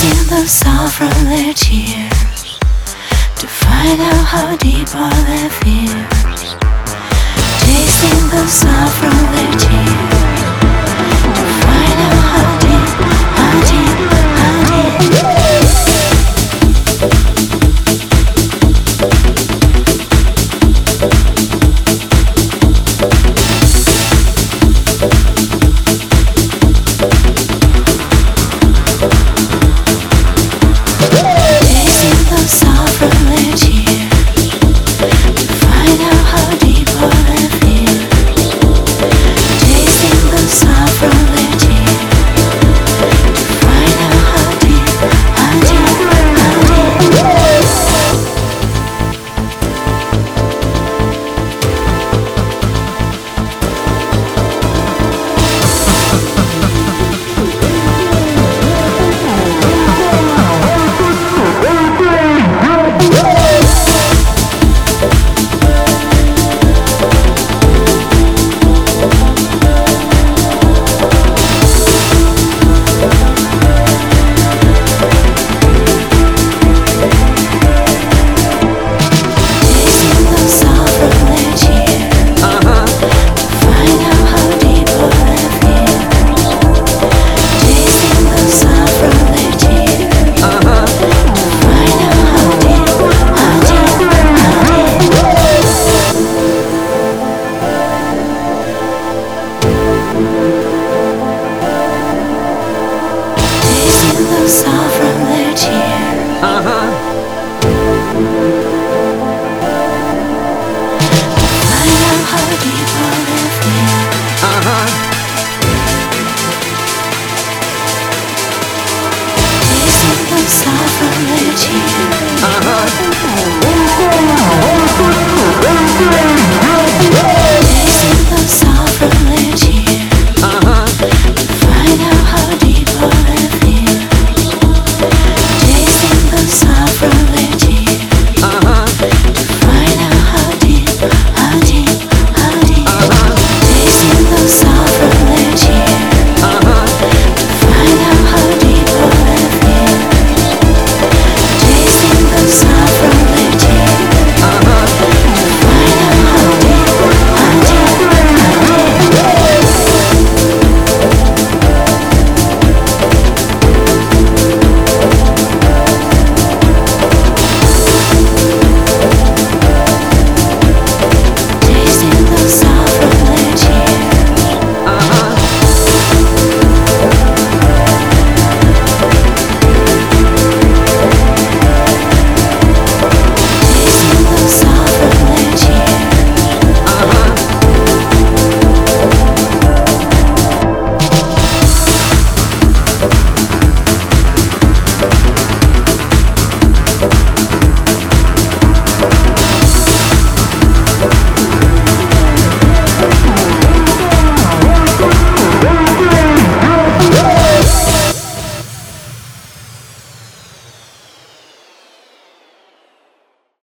Still the soul from their tears To find out how deep are their fears. Tasting the soul from their tears. saw from their tears. Uh-huh.